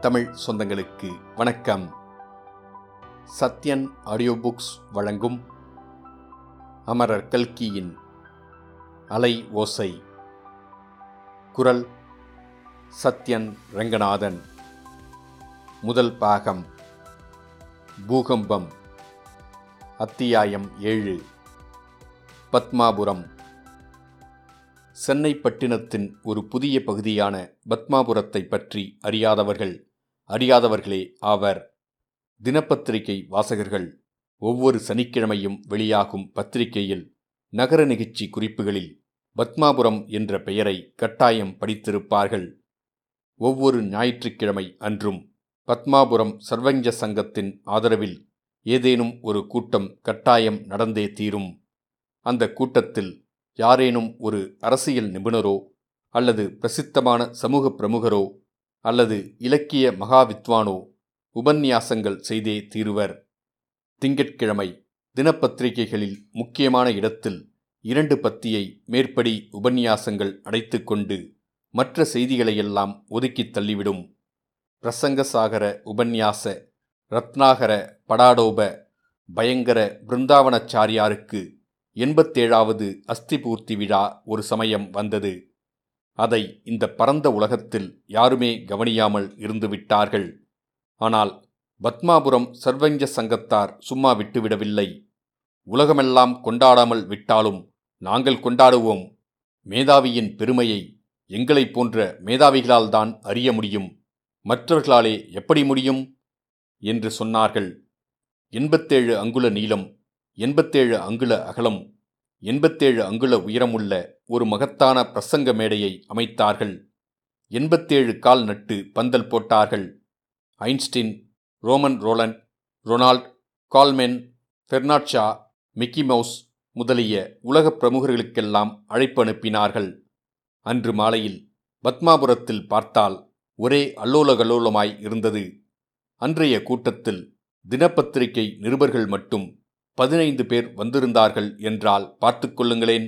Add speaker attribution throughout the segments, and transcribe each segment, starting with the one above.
Speaker 1: தமிழ் சொந்தங்களுக்கு வணக்கம். Sathyan audio books வழங்கும் அமரர் கல்கியின் அலை ஓசை. குரல் சத்யன் ரங்கநாதன். முதல் பாகம் பூகம்பம். அத்தியாயம் ஏழு. பத்மாபுரம். சென்னை பட்டினத்தின் ஒரு புதிய பகுதியான பத்மாபுரத்தை பற்றி அறியாதவர்கள் அறியாதவர்களே ஆவர். தினப்பத்திரிகை வாசகர்கள் ஒவ்வொரு சனிக்கிழமையும் வெளியாகும் பத்திரிகையில் நகர நிகழ்ச்சி குறிப்புகளில் பத்மாபுரம் என்ற பெயரை கட்டாயம் படித்திருப்பார்கள். ஒவ்வொரு ஞாயிற்றுக்கிழமை அன்றும் பத்மாபுரம் சர்வஞ்ச சங்கத்தின் ஆதரவில் ஏதேனும் ஒரு கூட்டம் கட்டாயம் நடந்தே தீரும். அந்த கூட்டத்தில் யாரேனும் ஒரு அரசியல் நிபுணரோ அல்லது பிரசித்தமான சமூக பிரமுகரோ அல்லது இலக்கிய மகாவித்வானோ உபன்யாசங்கள் செய்தே தீருவர். திங்கட்கிழமை தினப்பத்திரிகைகளில் முக்கியமான இடத்தில் இரண்டு பத்தியை மேற்படி உபன்யாசங்கள் அடைத்துக்கொண்டு மற்ற செய்திகளையெல்லாம் ஒதுக்கித் தள்ளிவிடும். பிரசங்கசாகர உபன்யாச ரத்னாகர படாடோப பயங்கர பிருந்தாவனச்சாரியாருக்கு எண்பத்தேழாவது அஸ்திபூர்த்தி விழா ஒரு சமயம் வந்தது. அதை இந்த பரந்த உலகத்தில் யாருமே கவனியாமல் இருந்துவிட்டார்கள். ஆனால் பத்மாபுரம் சர்வஞ்ச சங்கத்தார் சும்மா விட்டுவிடவில்லை. உலகமெல்லாம் கொண்டாடாமல் விட்டாலும் நாங்கள் கொண்டாடுவோம். மேதாவியின் பெருமையை எங்களைப் போன்ற மேதாவிகளால்தான் அறிய முடியும். மற்றவர்களாலே எப்படி முடியும்? என்று சொன்னார்கள். எண்பத்தேழு அங்குல நீளம் எண்பத்தேழு அங்குல அகலம் எண்பத்தேழு அங்குல உயரமுள்ள ஒரு மகத்தான பிரசங்க மேடையை அமைத்தார்கள். எண்பத்தேழு கால் நட்டு பந்தல் போட்டார்கள். Einstein Romain Rolland Ronald Colman Bernard Shaw Mickey Mouse முதலிய உலகப் பிரமுகர்களுக்கெல்லாம் அழைப்பு அனுப்பினார்கள். அன்று மாலையில் பத்மாபுரத்தில் பார்த்தால் ஒரே அல்லோலகல்லோலமாய் இருந்தது. அன்றைய கூட்டத்தில் தினப்பத்திரிகை நிருபர்கள் மட்டும் பதினைந்து பேர் வந்திருந்தார்கள் என்றால் பார்த்து கொள்ளுங்களேன்.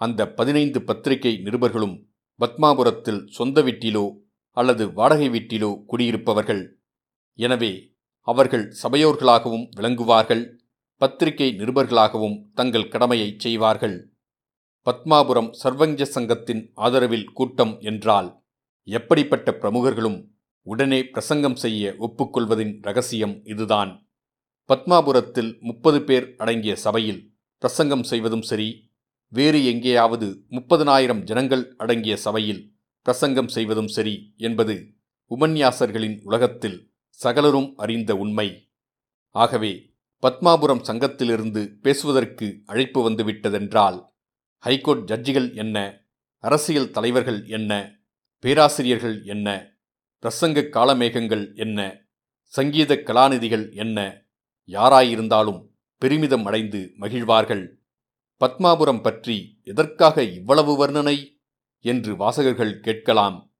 Speaker 1: அந்த பதினைந்து பத்திரிகை நிருபர்களும் பத்மாபுரத்தில் சொந்த வீட்டிலோ அல்லது வாடகை வீட்டிலோ குடியிருப்பவர்கள். எனவே அவர்கள் சபையோர்களாகவும் விளங்குவார்கள் பத்திரிகை நிருபர்களாகவும் தங்கள் கடமையை செய்வார்கள். பத்மாபுரம் சர்வஞ்ச சங்கத்தின் ஆதரவில் கூட்டம் என்றால் எப்படிப்பட்ட பிரமுகர்களும் உடனே பிரசங்கம் செய்ய ஒப்புக்கொள்வதின் ரகசியம் இதுதான். பத்மாபுரத்தில் முப்பது பேர் அடங்கிய சபையில் பிரசங்கம் செய்வதும் சரி வேறு எங்கேயாவது முப்பதனாயிரம் ஜனங்கள் அடங்கிய சபையில் பிரசங்கம் செய்வதும் சரி என்பது உபன்யாசர்களின் உலகத்தில் சகலரும் அறிந்த உண்மை. ஆகவே பத்மாபுரம் சங்கத்திலிருந்து பேசுவதற்கு அழைப்பு வந்துவிட்டதென்றால் ஹைகோர்ட் ஜட்ஜிகள் என்ன அரசியல் தலைவர்கள் என்ன பேராசிரியர்கள் என்ன பிரசங்க காலமேகங்கள் என்ன சங்கீத கலாநிதிகள் என்ன யாராயிருந்தாலும் பெருமிதம் அடைந்து மகிழ்வார்கள். பத்மாபுரம் பற்றி எதற்காக இவ்வளவு வர்ணனை? என்று வாசகர்கள் கேட்கலாம்.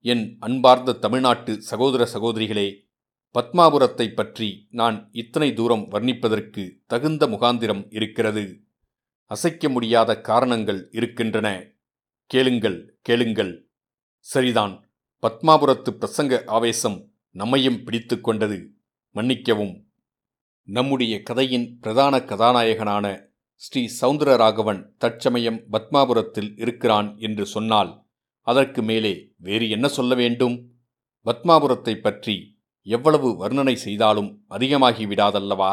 Speaker 1: என் அன்பார்ந்த தமிழ்நாட்டு சகோதர சகோதரிகளே பத்மாபுரத்தை பற்றி நான் இத்தனை தூரம் வர்ணிப்பதற்கு தகுந்த முகாந்திரம் இருக்கிறது. அசைக்க முடியாத காரணங்கள் இருக்கின்றன. கேளுங்கள் கேளுங்கள். சரிதான். பத்மாபுரத்து பிரசங்க ஆவேசம் நம்மையும் பிடித்து கொண்டது. மன்னிக்கவும். நம்முடைய கதையின் பிரதான கதாநாயகனான ஸ்ரீ சவுந்தரராகவன் தற்சமயம் பத்மாபுரத்தில் இருக்கிறான் என்று சொன்னால் அதற்கு மேலே வேறு என்ன சொல்ல வேண்டும்? பத்மாபுரத்தை பற்றி எவ்வளவு வர்ணனை செய்தாலும் அதிகமாகிவிடாதல்லவா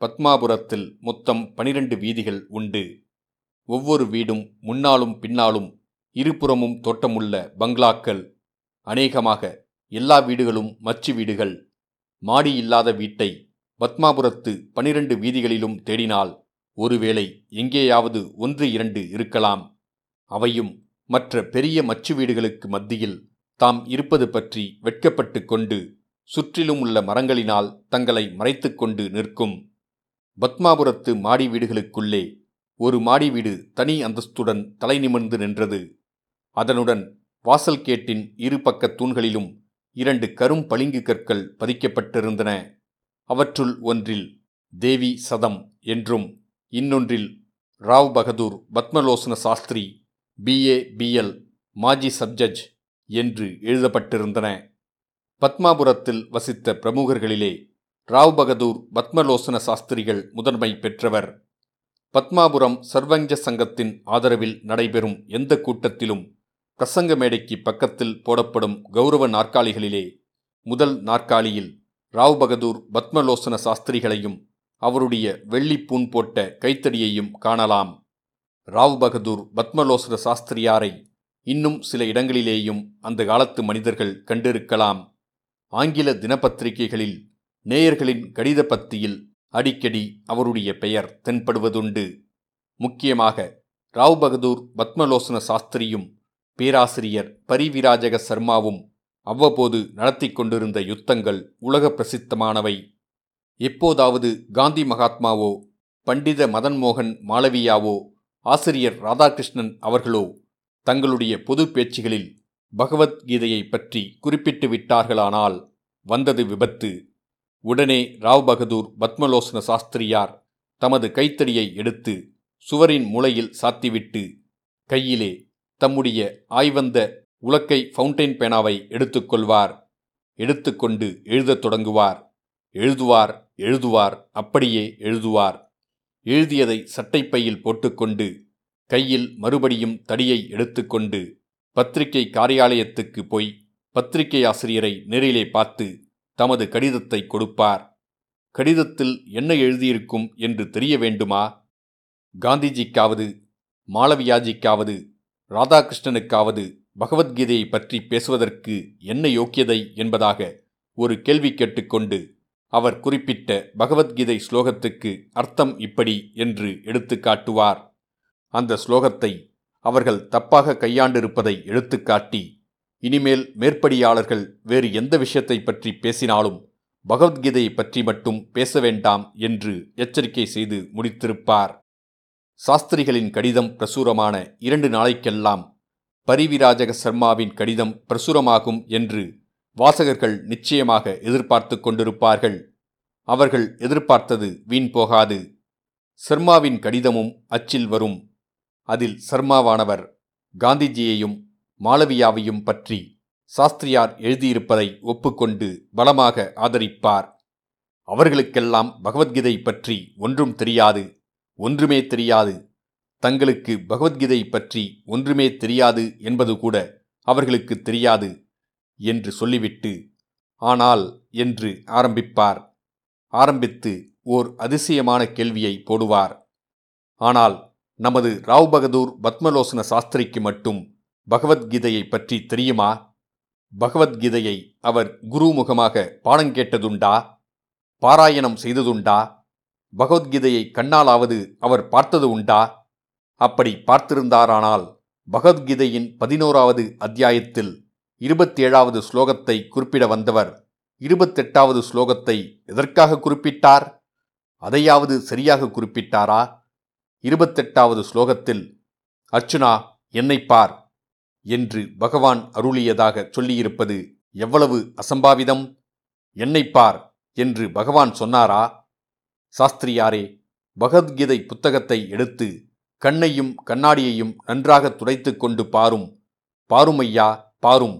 Speaker 1: பத்மாபுரத்தில் மொத்தம் பனிரெண்டு வீதிகள் உண்டு. ஒவ்வொரு வீடும் முன்னாலும் பின்னாலும் இருபுறமும் தோட்டமுள்ள பங்களாக்கள். அநேகமாக எல்லா வீடுகளும் மச்சு வீடுகள். மாடி இல்லாத வீட்டை பத்மாபுரத்து பனிரெண்டு வீதிகளிலும் தேடினால் ஒருவேளை எங்கேயாவது ஒன்று இரண்டு இருக்கலாம். அவையும் மற்ற பெரிய மச்சு வீடுகளுக்கு மத்தியில் தாம் இருப்பது பற்றி வெட்கப்பட்டு கொண்டு சுற்றிலும் உள்ள மரங்களினால் தங்களை மறைத்து கொண்டு நிற்கும். பத்மாபுரத்து மாடி வீடுகளுக்குள்ளே ஒரு மாடி வீடு தனி அந்தஸ்துடன் தலை நிமிர்ந்து நின்றது. அதனுடன் வாசல் கேட்டின் இரு பக்கத் தூண்களிலும் இரண்டு கரும் பளிங்கு கற்கள் பதிக்கப்பட்டிருந்தன. அவற்றுள் ஒன்றில் தேவி சதம் என்றும் இன்னொன்றில் ராவ் பகதூர் பத்மலோசன சாஸ்திரி பிஏ பிஎல் மாஜி சப்ஜஜ் என்று எழுதப்பட்டிருந்தன. பத்மாபுரத்தில் வசித்த பிரமுகர்களிலே ராவ் பகதூர் பத்மலோசன சாஸ்திரிகள் முதன்மை பெற்றவர். பத்மாபுரம் சர்வஞ்ச சங்கத்தின் ஆதரவில் நடைபெறும் எந்த கூட்டத்திலும் பிரசங்க மேடைக்கு பக்கத்தில் போடப்படும் கௌரவ நாற்காலிகளிலே முதல் நாற்காலியில் ராவ் பகதூர் பத்மலோசன சாஸ்திரிகளையும் அவருடைய வெள்ளி போட்ட கைத்தடியையும் காணலாம். ராவ் பகதூர் பத்மலோசன சாஸ்திரியாரை இன்னும் சில இடங்களிலேயும் அந்த காலத்து மனிதர்கள் கண்டிருக்கலாம். ஆங்கில தினப்பத்திரிகைகளில் நேயர்களின் கடித பத்தியில் அடிக்கடி அவருடைய பெயர் தென்படுவதுண்டு. முக்கியமாக ராவ் பகதூர் பத்மலோசன சாஸ்திரியும் பேராசிரியர் பரிவிராஜக சர்மாவும் அவ்வப்போது நடத்தி கொண்டிருந்த யுத்தங்கள் உலக பிரசித்தமானவை. எப்போதாவது காந்தி மகாத்மாவோ பண்டித மதன் மோகன் மாளவியாவோ ஆசிரியர் ராதாகிருஷ்ணன் அவர்களோ தங்களுடைய பொது பேச்சுகளில் பகவத்கீதையை பற்றி குறிப்பிட்டு விட்டார்களானால் வந்தது விபத்து. உடனே ராவ் பகதூர் பத்மலோசன சாஸ்திரியார் தமது கைத்தடியை எடுத்து சுவரின் மூலையில் சாத்திவிட்டு கையிலே தம்முடைய ஆய்வந்த உலக்கை ஃபவுண்டைன் பேனாவை எடுத்துக்கொள்வார். எடுத்துக்கொண்டு எழுதத் தொடங்குவார். எழுதுவார் எழுதுவார் அப்படியே எழுதுவார். எழுதியதை சட்டைப்பையில் போட்டுக்கொண்டு கையில் மறுபடியும் தடியை எடுத்துக்கொண்டு பத்திரிகை காரியாலயத்துக்கு போய் பத்திரிகை ஆசிரியரை நேரிலே பார்த்து தமது கடிதத்தை கொடுப்பார். கடிதத்தில் என்ன எழுதியிருக்கும் என்று தெரிய வேண்டுமா? காந்திஜிக்காவது மாளவியாஜிக்காவது ராதாகிருஷ்ணனுக்காவது பகவத்கீதையை பற்றி பேசுவதற்கு என்ன யோக்கியதை என்பதாக ஒரு கேள்வி கேட்டுக்கொண்டு அவர் குறிப்பிட்ட பகவத்கீதை ஸ்லோகத்துக்கு அர்த்தம் இப்படி என்று எடுத்து காட்டுவார். அந்த ஸ்லோகத்தை அவர்கள் தப்பாக கையாண்டிருப்பதை எடுத்துக்காட்டி இனிமேல் மேற்படியாளர்கள் வேறு எந்த விஷயத்தை பற்றி பேசினாலும் பகவத்கீதையை பற்றி மட்டும் பேச வேண்டாம் என்று எச்சரிக்கை செய்து முடித்திருப்பார். சாஸ்திரிகளின் கடிதம் பிரசுரமான இரண்டு நாளைக்கெல்லாம் பரிவிராஜக சர்மாவின் கடிதம் பிரசுரமாகும் என்று வாசகர்கள் நிச்சயமாக எதிர்பார்த்து கொண்டிருப்பார்கள். அவர்கள் எதிர்பார்த்தது வீண் போகாது. சர்மாவின் கடிதமும் அச்சில் வரும். அதில் சர்மாவானவர் காந்திஜியையும் மாளவியாவையும் பற்றி சாஸ்திரியார் எழுதியிருப்பதை ஒப்புக்கொண்டு பலமாக ஆதரிப்பார். அவர்களுக்கெல்லாம் பகவத்கீதை பற்றி ஒன்றும் தெரியாது ஒன்றுமே தெரியாது. தங்களுக்கு பகவத்கீதை பற்றி ஒன்றுமே தெரியாது என்பது கூட அவர்களுக்கு தெரியாது என்று சொல்லிவிட்டு ஆனால் என்று ஆரம்பிப்பார். ஆரம்பித்து ஓர் அதிசயமான கேள்வியை போடுவார். ஆனால் நமது ராவ் பகதூர் பத்மலோசன சாஸ்திரிக்கு மட்டும் பகவத்கீதையை பற்றி தெரியுமா? பகவத்கீதையை அவர் குருமுகமாக பாடங்கேட்டதுண்டா பாராயணம் செய்ததுண்டா? பகவத்கீதையை கண்ணாலாவது அவர் பார்த்தது உண்டா அப்படி பார்த்திருந்தாரானால் பகவத்கீதையின் பதினோராவது அத்தியாயத்தில் இருபத்தேழாவது ஸ்லோகத்தை குறிப்பிட வந்தவர் இருபத்தெட்டாவது ஸ்லோகத்தை எதற்காக குறிப்பிட்டார்? அதையாவது சரியாக குறிப்பிட்டாரா? இருபத்தெட்டாவது ஸ்லோகத்தில் அர்ச்சுனா என்னை பார் என்று பகவான் அருளியதாக சொல்லியிருப்பது எவ்வளவு அசம்பாவிதம்? என்னை பார் என்று பகவான் சொன்னாரா? சாஸ்திரியாரே பகவத்கீதை புத்தகத்தை எடுத்து கண்ணையும் கண்ணாடியையும் நன்றாக துடைத்து கொண்டு பாரும். பாருமையா பாரும்.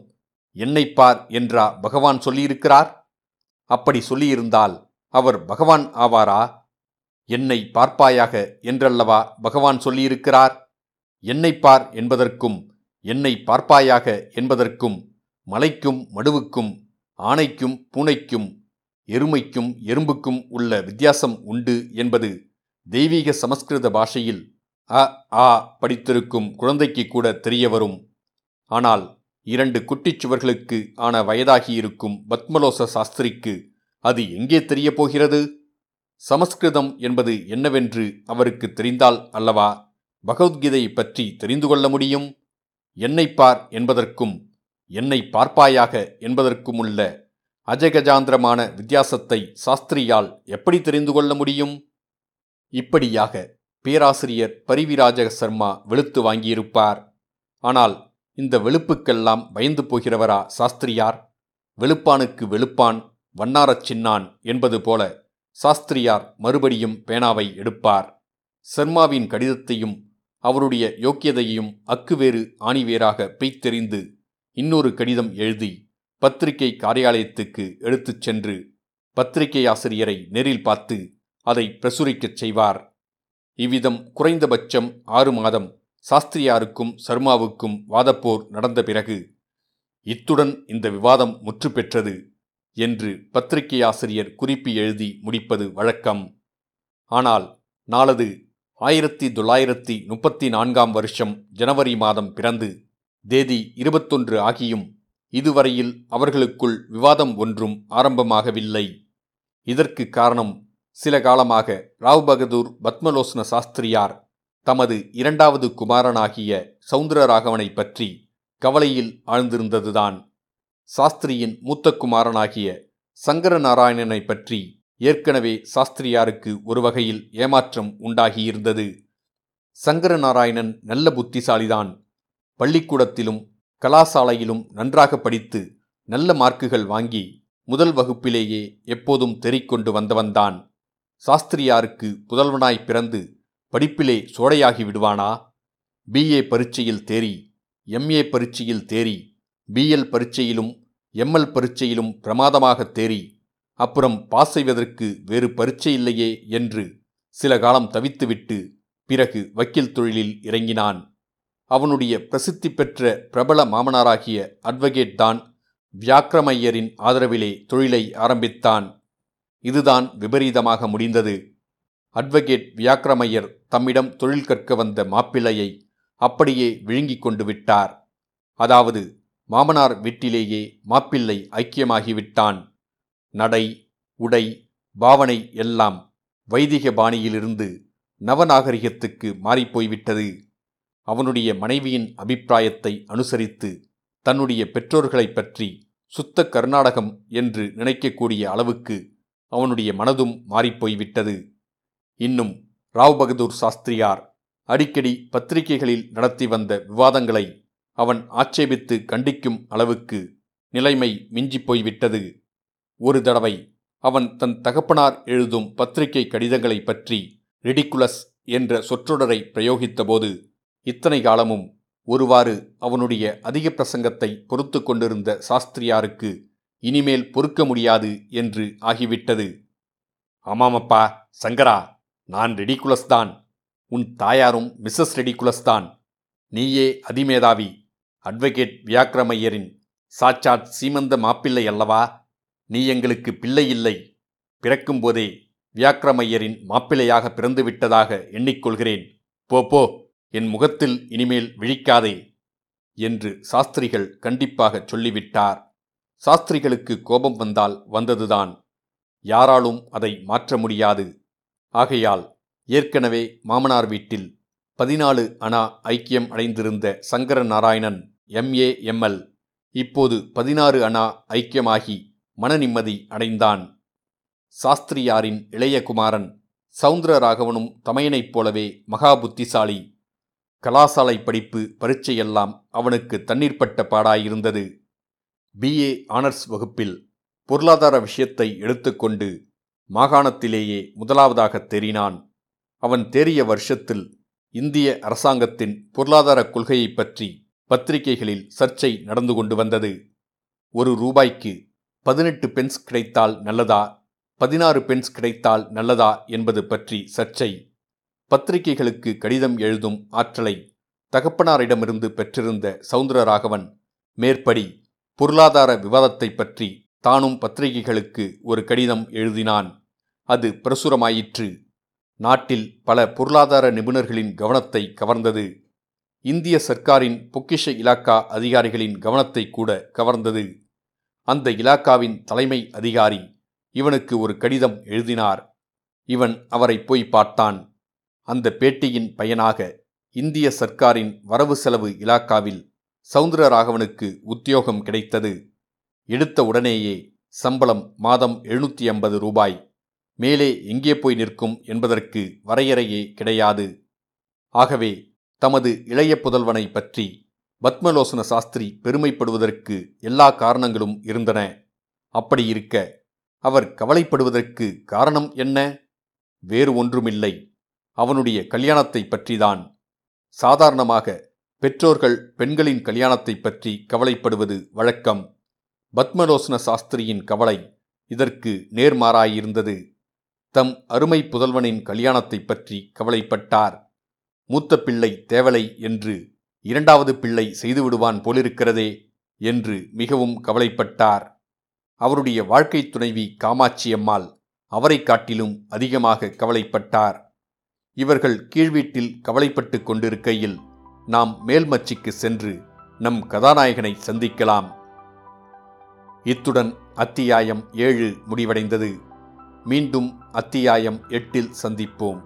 Speaker 1: என்னை பார் என்றா பகவான் சொல்லியிருக்கிறார்? அப்படி சொல்லியிருந்தால் அவர் பகவான் ஆவாரா? என்னை பார்ப்பாயாக என்றல்லவா பகவான் சொல்லியிருக்கிறார்? என்னை பார் என்பதற்கும் என்னை பார்ப்பாயாக என்பதற்கும் மலைக்கும் மடுவுக்கும் ஆணைக்கும் பூனைக்கும் எருமைக்கும் எறும்புக்கும் உள்ள வித்தியாசம் உண்டு என்பது தெய்வீக சமஸ்கிருத பாஷையில் அ ஆ படித்திருக்கும் குழந்தைக்கு கூட தெரிய வரும். ஆனால் இரண்டு குட்டிச்சுவர்களுக்கு ஆன வயதாகியிருக்கும் பத்மலோச சாஸ்திரிக்கு அது எங்கே தெரியப் போகிறது? சமஸ்கிருதம் என்பது என்னவென்று அவருக்கு தெரிந்தால் அல்லவா? பகவத்கீதை பற்றி தெரிந்து கொள்ள முடியும்? என்னை பார் என்பதற்கும் என்னை பார்ப்பாயாக என்பதற்கும் உள்ள அஜகஜாந்திரமான வித்தியாசத்தை சாஸ்திரியால் எப்படி தெரிந்து கொள்ள முடியும்? இப்படியாக பேராசிரியர் பரிவிராஜக சர்மா வெளுத்து வாங்கியிருப்பார். ஆனால் இந்த வெளுப்புக்கெல்லாம் பயந்து போகிறவரா சாஸ்திரியார்? வெளுப்பானுக்கு வெளுப்பான் வண்ணாரச் சின்னான் என்பது போல சாஸ்திரியார் மறுபடியும் பேனாவை எடுப்பார். சர்மாவின் கடிதத்தையும் அவருடைய யோக்கியதையும் அக்குவேறு ஆணிவேராக பெய்த்தெறிந்து இன்னொரு கடிதம் எழுதி பத்திரிகை காரியாலயத்துக்கு எடுத்துச் சென்று பத்திரிகை ஆசிரியரை நேரில் பார்த்து அதை பிரசுரிக்கச் செய்வார். இவ்விதம் குறைந்தபட்சம் ஆறு மாதம் சாஸ்திரியாருக்கும் சர்மாவுக்கும் வாதப்போர் நடந்த பிறகு இத்துடன் இந்த விவாதம் முற்று பெற்றது என்று பத்திரிகை ஆசிரியர் குறிப்பு எழுதி முடிப்பது வழக்கம். ஆனால் நாளது ஆயிரத்தி தொள்ளாயிரத்தி முப்பத்தி நான்காம் வருஷம் ஜனவரி மாதம் பிறந்து தேதி இருபத்தொன்று ஆகியும் இதுவரையில் அவர்களுக்குள் விவாதம் ஒன்றும் ஆரம்பமாகவில்லை. இதற்கு காரணம் சில காலமாக ராவ் பகதூர் பத்மலோசன சாஸ்திரியார் தமது இரண்டாவது குமாரனாகிய சவுந்தரராகவனை பற்றி கவலையில் ஆழ்ந்திருந்ததுதான். சாஸ்திரியின் மூத்த குமாரனாகிய சங்கர நாராயணனை பற்றி ஏற்கனவே சாஸ்திரியாருக்கு ஒரு வகையில் ஏமாற்றம் உண்டாகியிருந்தது. சங்கர நாராயணன் நல்ல புத்திசாலிதான். பள்ளிக்கூடத்திலும் கலாசாலையிலும் நன்றாக படித்து நல்ல மார்க்குகள் வாங்கி முதல் வகுப்பிலேயே எப்போதும் தெரிக்கொண்டு வந்தவன்தான். சாஸ்திரியாருக்கு புதல்வனாய் பிறந்து படிப்பிலே சோடையாகி விடுவானா? பிஏ பரீட்சையில் தேறி எம்ஏ பரீட்சையில் தேறி பிஎல் பரீட்சையிலும் எம்எல் பரீட்சையிலும் பிரமாதமாக தேறி அப்புறம் பாஸ் செய்வதற்கு வேறு பரீட்சை இல்லையே என்று சில காலம் தவித்துவிட்டு பிறகு வக்கீல் தொழிலில் இறங்கினான். அவனுடைய பிரசித்தி பெற்ற பிரபல மாமனாராகிய அட்வகேட் தான் வியாக்கிரமையரின் ஆதரவிலே தொழிலை ஆரம்பித்தான். இதுதான் விபரீதமாக முடிந்தது. அட்வொகேட் வியாக்கிரமையர் தம்மிடம் தொழில் கற்க வந்த மாப்பிள்ளையை அப்படியே விழுங்கிக் கொண்டு விட்டார். அதாவது மாமனார் வீட்டிலேயே மாப்பிள்ளை ஐக்கியமாகிவிட்டான். நடை உடை பாவனை எல்லாம் வைதிக பாணியிலிருந்து நவநாகரிகத்துக்கு மாறிப்போய்விட்டது அவனுடைய மனைவியின் அபிப்பிராயத்தை அனுசரித்து தன்னுடைய பெற்றோர்களைப் பற்றி சுத்த கர்நாடகம் என்று நினைக்கக்கூடிய அளவுக்கு அவனுடைய மனதும் மாறிப்போய்விட்டது. இன்னும் ராவ் பகதூர் சாஸ்திரியார் அடிக்கடி பத்திரிகைகளில் நடத்தி வந்த விவாதங்களை அவன் ஆட்சேபித்து கண்டிக்கும் அளவுக்கு நிலைமை மிஞ்சிப்போய்விட்டது ஒரு தடவை அவன் தன் தகப்பனார் எழுதும் பத்திரிகை கடிதங்களை பற்றி ரெடிகுலஸ் என்ற சொற்றொடரை பிரயோகித்தபோது இத்தனை காலமும் ஒருவாறு அவனுடைய அதிக பிரசங்கத்தை பொறுத்து கொண்டிருந்த சாஸ்திரியாருக்கு இனிமேல் பொறுக்க முடியாது என்று ஆகிவிட்டது. ஆமாமப்பா சங்கரா நான் ரெடிகுலஸ் தான் உன் தாயாரும் மிஸ்ஸஸ் ரெடிகுலஸ் தான் நீயே அதிமேதாவி அட்வொகேட் வியாக்ரமையரின் சாட்சாத் சீமந்த மாப்பிள்ளை அல்லவா? நீ எங்களுக்கு பிள்ளை இல்லை. பிறக்கும்போதே வியாக்ரமையரின் மாப்பிள்ளையாக பிறந்துவிட்டதாக எண்ணிக்கொள்கிறேன். போ போ என் முகத்தில் இனிமேல் விழிக்காதே என்று சாஸ்திரிகள் கண்டிப்பாகச் சொல்லிவிட்டார். சாஸ்திரிகளுக்கு கோபம் வந்தால் வந்ததுதான். யாராலும் அதை மாற்ற முடியாது. ஆகையால் ஏற்கனவே மாமனார் வீட்டில் பதினாலு அணா ஐக்கியம் அடைந்திருந்த Sankara Narayanan M A M L இப்போது பதினாறு அணா ஐக்கியமாகி மன நிம்மதி அடைந்தான். சாஸ்திரியாரின் இளைய குமாரன் சவுந்தரராகவனும் தமையனைப் போலவே மகா புத்திசாலி கலாசாலை படிப்பு பரீட்சையெல்லாம் அவனுக்கு தண்ணீர்ப்பட்ட பாடாயிருந்தது. பிஏ ஆனர்ஸ் வகுப்பில் பொருளாதார விஷயத்தை எடுத்துக்கொண்டு மாகாணத்திலேயே முதலாவதாக தெரினான் அவன் தேறிய வருஷத்தில் இந்திய அரசாங்கத்தின் பொருளாதார கொள்கையைப் பற்றி பத்திரிகைகளில் சர்ச்சை நடந்து கொண்டு வந்தது. ஒரு ரூபாய்க்கு பதினெட்டு பென்ஸ் கிடைத்தால் நல்லதா? பதினாறு பென்ஸ் கிடைத்தால் நல்லதா? என்பது பற்றி சர்ச்சை. பத்திரிகைகளுக்கு கடிதம் எழுதும் ஆற்றலை தகப்பனாரிடமிருந்து பெற்றிருந்த சவுந்தரராகவன் மேற்படி பொருளாதார விவாதத்தை பற்றி தானும் பத்திரிகைகளுக்கு ஒரு கடிதம் எழுதினான். அது பிரசுரமாயிற்று. நாட்டில் பல பொருளாதார நிபுணர்களின் கவனத்தை கவர்ந்தது. இந்திய சர்க்காரின் பொக்கிஷ இலாக்கா அதிகாரிகளின் கவனத்தை கூட கவர்ந்தது. அந்த இலாக்காவின் தலைமை அதிகாரி இவனுக்கு ஒரு கடிதம் எழுதினார். இவன் அவரை போய் பார்த்தான். அந்த பேட்டியின் பயனாக இந்திய சர்க்காரின் வரவு செலவு இலாக்காவில் சவுந்தரராகவனுக்கு உத்தியோகம் கிடைத்தது. எடுத்த உடனேயே சம்பளம் மாதம் எழுநூற்றி ஐம்பது ரூபாய். மேலே எங்கே போய் நிற்கும் என்பதற்கு வரையறையே கிடையாது. ஆகவே தமது இளைய புதல்வனை பற்றி பத்மலோசன சாஸ்திரி பெருமைப்படுவதற்கு எல்லா காரணங்களும் இருந்தன. அப்படி இருக்க அவர் கவலைப்படுவதற்கு காரணம் என்ன? வேறு ஒன்றுமில்லை. அவனுடைய கல்யாணத்தை பற்றிதான். சாதாரணமாக பெற்றோர்கள் பெண்களின் கல்யாணத்தை பற்றி கவலைப்படுவது வழக்கம். பத்மரோசன சாஸ்திரியின் கவலை இதற்கு நேர்மாறாயிருந்தது. தம் அருமை புதல்வனின் கல்யாணத்தை பற்றி கவலைப்பட்டார். மூத்த பிள்ளை தேவலை என்று இரண்டாவது பிள்ளை செய்துவிடுவான் போலிருக்கிறதே என்று மிகவும் கவலைப்பட்டார். அவருடைய வாழ்க்கை துணைவி காமாட்சியம்மாள் அவரை காட்டிலும் அதிகமாக கவலைப்பட்டார். இவர்கள் கீழ்வீட்டில் கவலைப்பட்டு கொண்டிருக்கையில் நாம் மேல்மச்சிக்கு சென்று நம் கதாநாயகனை சந்திக்கலாம். இத்துடன் அத்தியாயம் ஏழு முடிவடைந்தது. மீண்டும் அத்தியாயம் எட்டில் சந்திப்போம்.